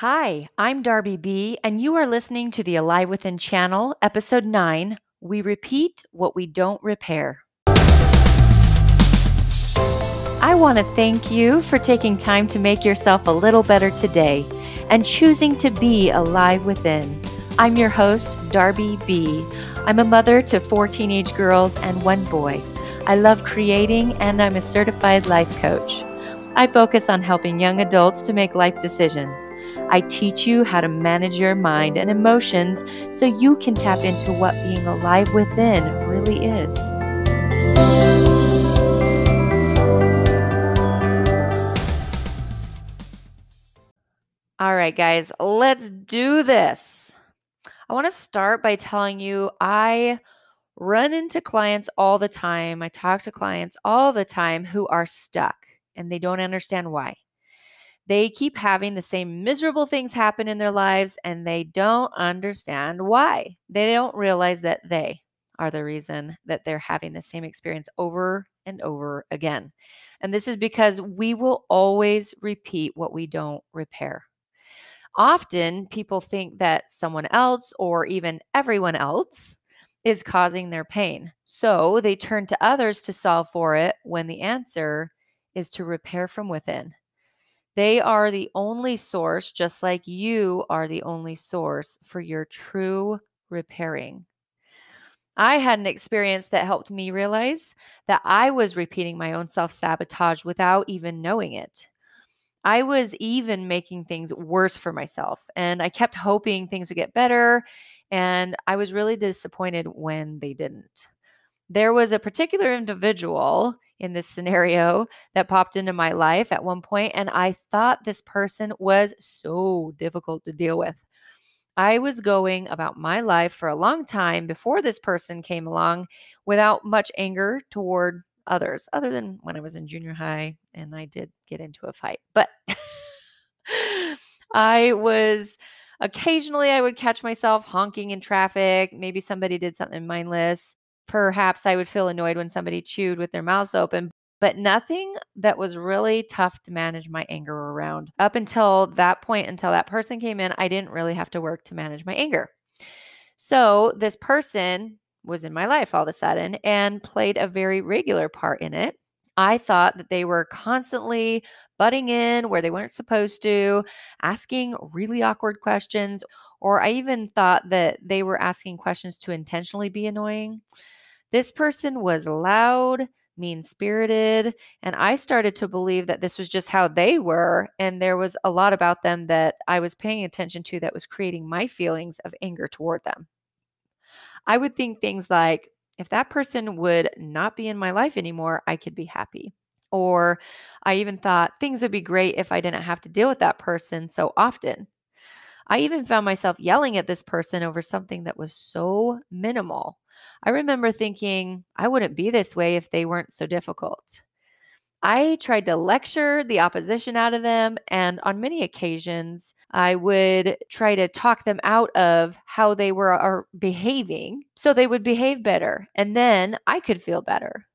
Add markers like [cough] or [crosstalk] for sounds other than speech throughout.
Hi, I'm Darby B, and you are listening to the Alive Within channel, episode 9 We Repeat What We Don't Repair. I want to thank you for taking time to make yourself a little better today and choosing to be alive within. I'm your host, Darby B. I'm a mother to four teenage girls and one boy. I love creating, and I'm a certified life coach. I focus on helping young adults to make life decisions. I teach you how to manage your mind and emotions so you can tap into what being alive within really is. All right, guys, let's do this. I want to start by telling you I run into clients all the time. I talk to clients all the time who are stuck and they don't understand why. They keep having the same miserable things happen in their lives and they don't understand why. They don't realize that they are the reason that they're having the same experience over and over again. And this is because we will always repeat what we don't repair. Often people think that someone else or even everyone else is causing their pain. So they turn to others to solve for it when the answer is to repair from within. They are the only source, just like you are the only source for your true repairing. I had an experience that helped me realize that I was repeating my own self sabotage without even knowing it. I was even making things worse for myself, and I kept hoping things would get better. And I was really disappointed when they didn't. There was a particular individual in this scenario that popped into my life at one point, and I thought this person was so difficult to deal with. I was going about my life for a long time before this person came along without much anger toward others, other than when I was in junior high and I did get into a fight. But [laughs] I was occasionally I would catch myself honking in traffic. Maybe somebody did something mindless perhaps I would feel annoyed when somebody chewed with their mouths open, but nothing that was really tough to manage my anger around. Up until that point, until that person came in, I didn't really have to work to manage my anger. So this person was in my life all of a sudden and played a very regular part in it. I thought that they were constantly butting in where they weren't supposed to, asking really awkward questions, or I even thought that they were asking questions to intentionally be annoying. This person was loud, mean spirited, and I started to believe that this was just how they were. And there was a lot about them that I was paying attention to that was creating my feelings of anger toward them. I would think things like, if that person would not be in my life anymore, I could be happy. Or I even thought things would be great if I didn't have to deal with that person so often. I even found myself yelling at this person over something that was so minimal. I remember thinking I wouldn't be this way if they weren't so difficult. I tried to lecture the opposition out of them, and on many occasions, I would try to talk them out of how they were behaving so they would behave better, and then I could feel better.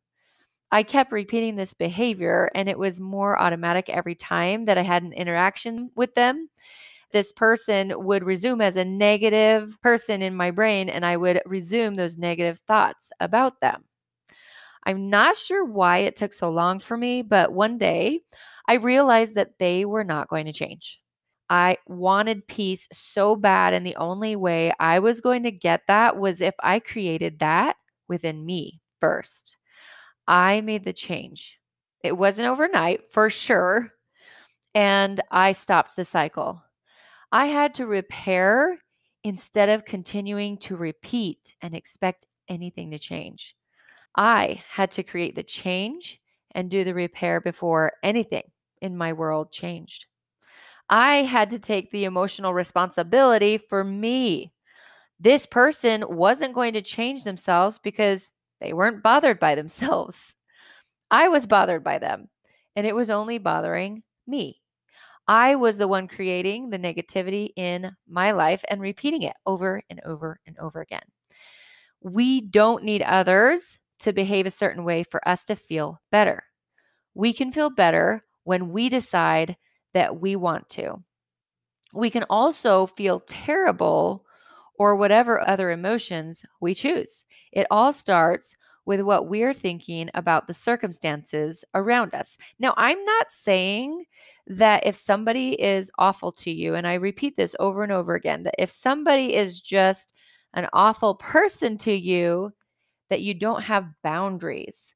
I kept repeating this behavior, and it was more automatic every time that I had an interaction with them this person would resume as a negative person in my brain and I would resume those negative thoughts about them. I'm not sure why it took so long for me, but one day I realized that they were not going to change. I wanted peace so bad, and the only way I was going to get that was if I created that within me first. I made the change. It wasn't overnight for sure. And I stopped the cycle. I had to repair instead of continuing to repeat and expect anything to change. I had to create the change and do the repair before anything in my world changed. I had to take the emotional responsibility for me. This person wasn't going to change themselves because they weren't bothered by [laughs] themselves. I was bothered by them, and it was only bothering me. I was the one creating the negativity in my life and repeating it over and over and over again. We don't need others to behave a certain way for us to feel better. We can feel better when we decide that we want to. We can also feel terrible or whatever other emotions we choose. It all starts with what we're thinking about the circumstances around us. Now, I'm not saying that if somebody is awful to you, and I repeat this over and over again, that if somebody is just an awful person to you, that you don't have boundaries.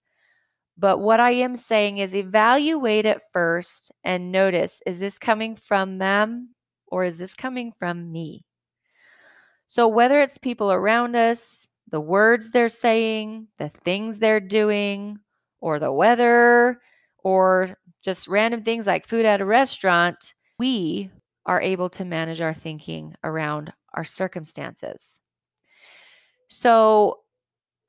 But what I am saying is evaluate it first and notice is this coming from them or is this coming from me? So, whether it's people around us, the words they're saying, the things they're doing, or the weather, or just random things like food at a restaurant, we are able to manage our thinking around our circumstances. So,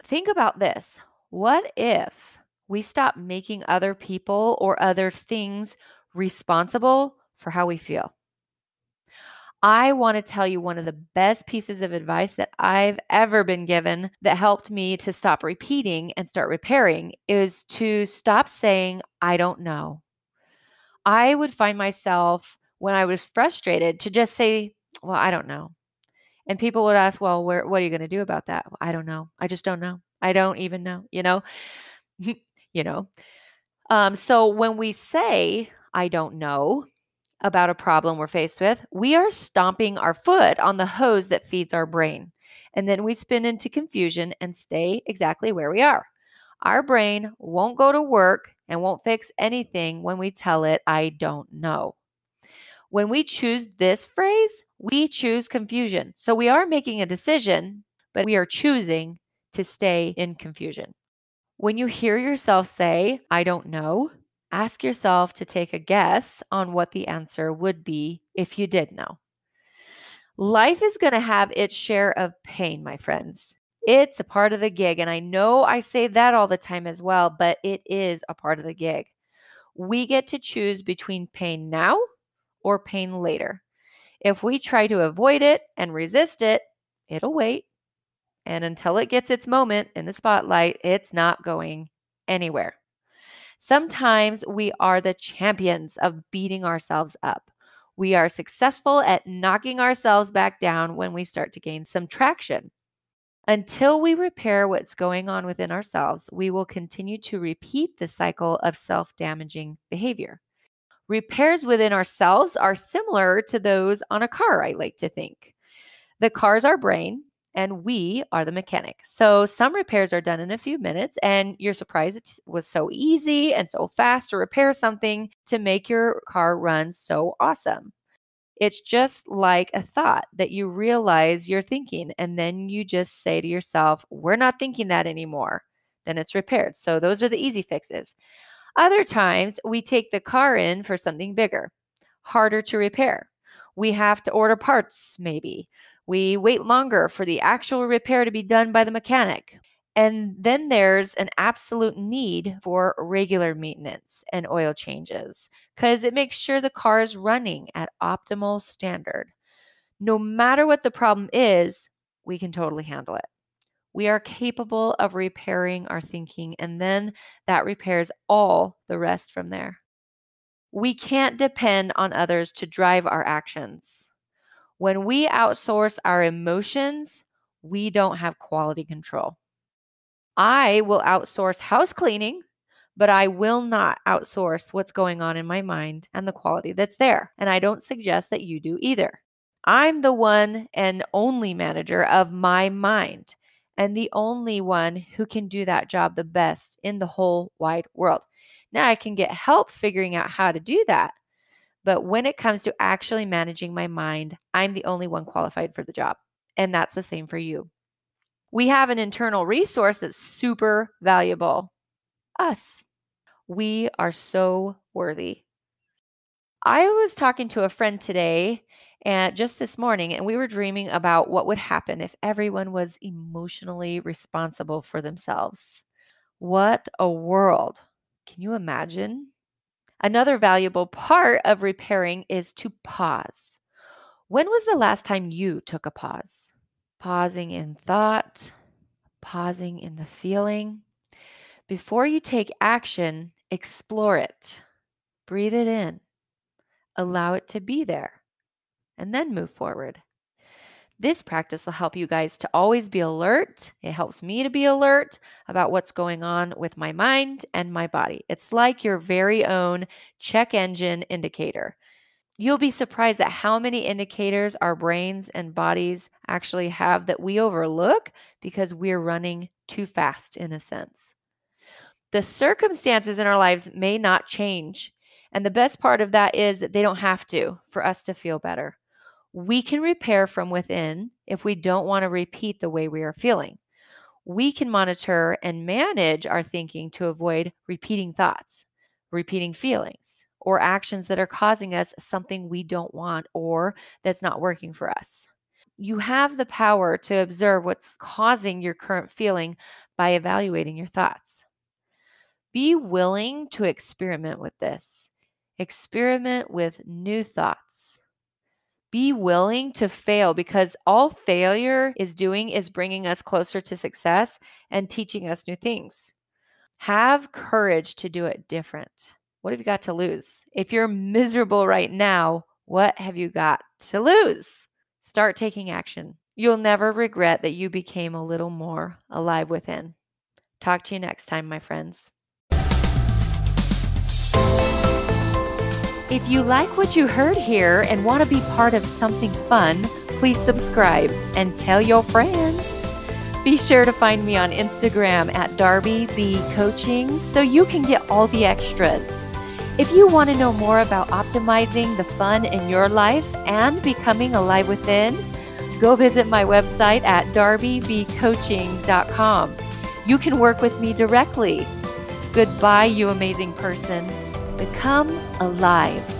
think about this. What if we stop making other people or other things responsible for how we feel? I want to tell you one of the best pieces of advice that I've ever been given that helped me to stop repeating and start repairing is to stop saying, I don't know. I would find myself when I was frustrated to just say, Well, I don't know. And people would ask, Well, where, what are you going to do about that? Well, I don't know. I just don't know. I don't even know, you know? [laughs] you know? Um, so when we say, I don't know, about a problem we're faced with, we are stomping our foot on the hose that feeds our brain. And then we spin into confusion and stay exactly where we are. Our brain won't go to work and won't fix anything when we tell it, I don't know. When we choose this phrase, we choose confusion. So we are making a decision, but we are choosing to stay in confusion. When you hear yourself say, I don't know, ask yourself to take a guess on what the answer would be if you did know. Life is going to have its share of pain, my friends. It's a part of the gig. And I know I say that all the time as well, but it is a part of the gig. We get to choose between pain now or pain later. If we try to avoid it and resist it, it'll wait. And until it gets its moment in the spotlight, it's not going anywhere. Sometimes we are the champions of beating ourselves up. We are successful at knocking ourselves back down when we start to gain some traction. Until we repair what's going on within ourselves, we will continue to repeat the cycle of self damaging behavior. Repairs within ourselves are similar to those on a car, I like to think. The car's our brain, and we are the mechanic. So some repairs are done in a few minutes, and you're surprised it was so easy and so fast to repair something to make your car run so awesome. It's just like a thought that you realize you're thinking, and then you just say to yourself, We're not thinking that anymore. Then it's repaired. So those are the easy fixes. Other times, we take the car in for something bigger, harder to repair. We have to order parts, maybe. We wait longer for the actual repair to be done by the mechanic. And then there's an absolute need for regular maintenance and oil changes because it makes sure the car is running at optimal standard. No matter what the problem is, we can totally handle it. We are capable of repairing our thinking, and then that repairs all the rest from there. We can't depend on others to drive our actions. When we outsource our emotions, we don't have quality control. I will outsource house cleaning, but I will not outsource what's going on in my mind and the quality that's there. And I don't suggest that you do either. I'm the one and only manager of my mind and the only one who can do that job the best in the whole wide world. Now I can get help figuring out how to do that, but when it comes to actually managing my mind, I'm the only one qualified for the job. And that's the same for you. We have an internal resource that's super valuable us. We are so worthy. I was talking to a friend today and just this morning, and we were dreaming about what would happen if everyone was emotionally responsible for themselves. What a world! Can you imagine? Another valuable part of repairing is to pause. When was the last time you took a pause? Pausing in thought, pausing in the feeling. Before you take action, explore it. Breathe it in. Allow it to be there. and then move forward. This practice will help you guys to always be alert. It helps me to be alert about what's going on with my mind and my body. It's like your very own check engine indicator. You'll be surprised at how many indicators our brains and bodies actually have that we overlook because we're running too fast, in a sense. The circumstances in our lives may not change. And the best part of that is that they don't have to for us to feel better. We can repair from within if we don't want to repeat the way we are feeling. We can monitor and manage our thinking to avoid repeating thoughts, repeating feelings, or actions that are causing us something we don't want or that's not working for us. You have the power to observe what's causing your current feeling by evaluating your thoughts. Be willing to experiment with this. Experiment with new thoughts. Be willing to fail because all failure is doing is bringing us closer to success and teaching us new things. Have courage to do it different. What have you got to lose? If you're miserable right now, what have you got to lose? Start taking action. You'll never regret that you became a little more alive within. Talk to you next time, my friends. If you like what you heard here and want to be part of something fun, please subscribe and tell your friends. Be sure to find me on Instagram at Darby B Coaching so you can get all the extras. If you want to know more about optimizing the fun in your life and becoming alive within, go visit my website at darbybcoaching.com. You can work with me directly. Goodbye, you amazing person. Become alive.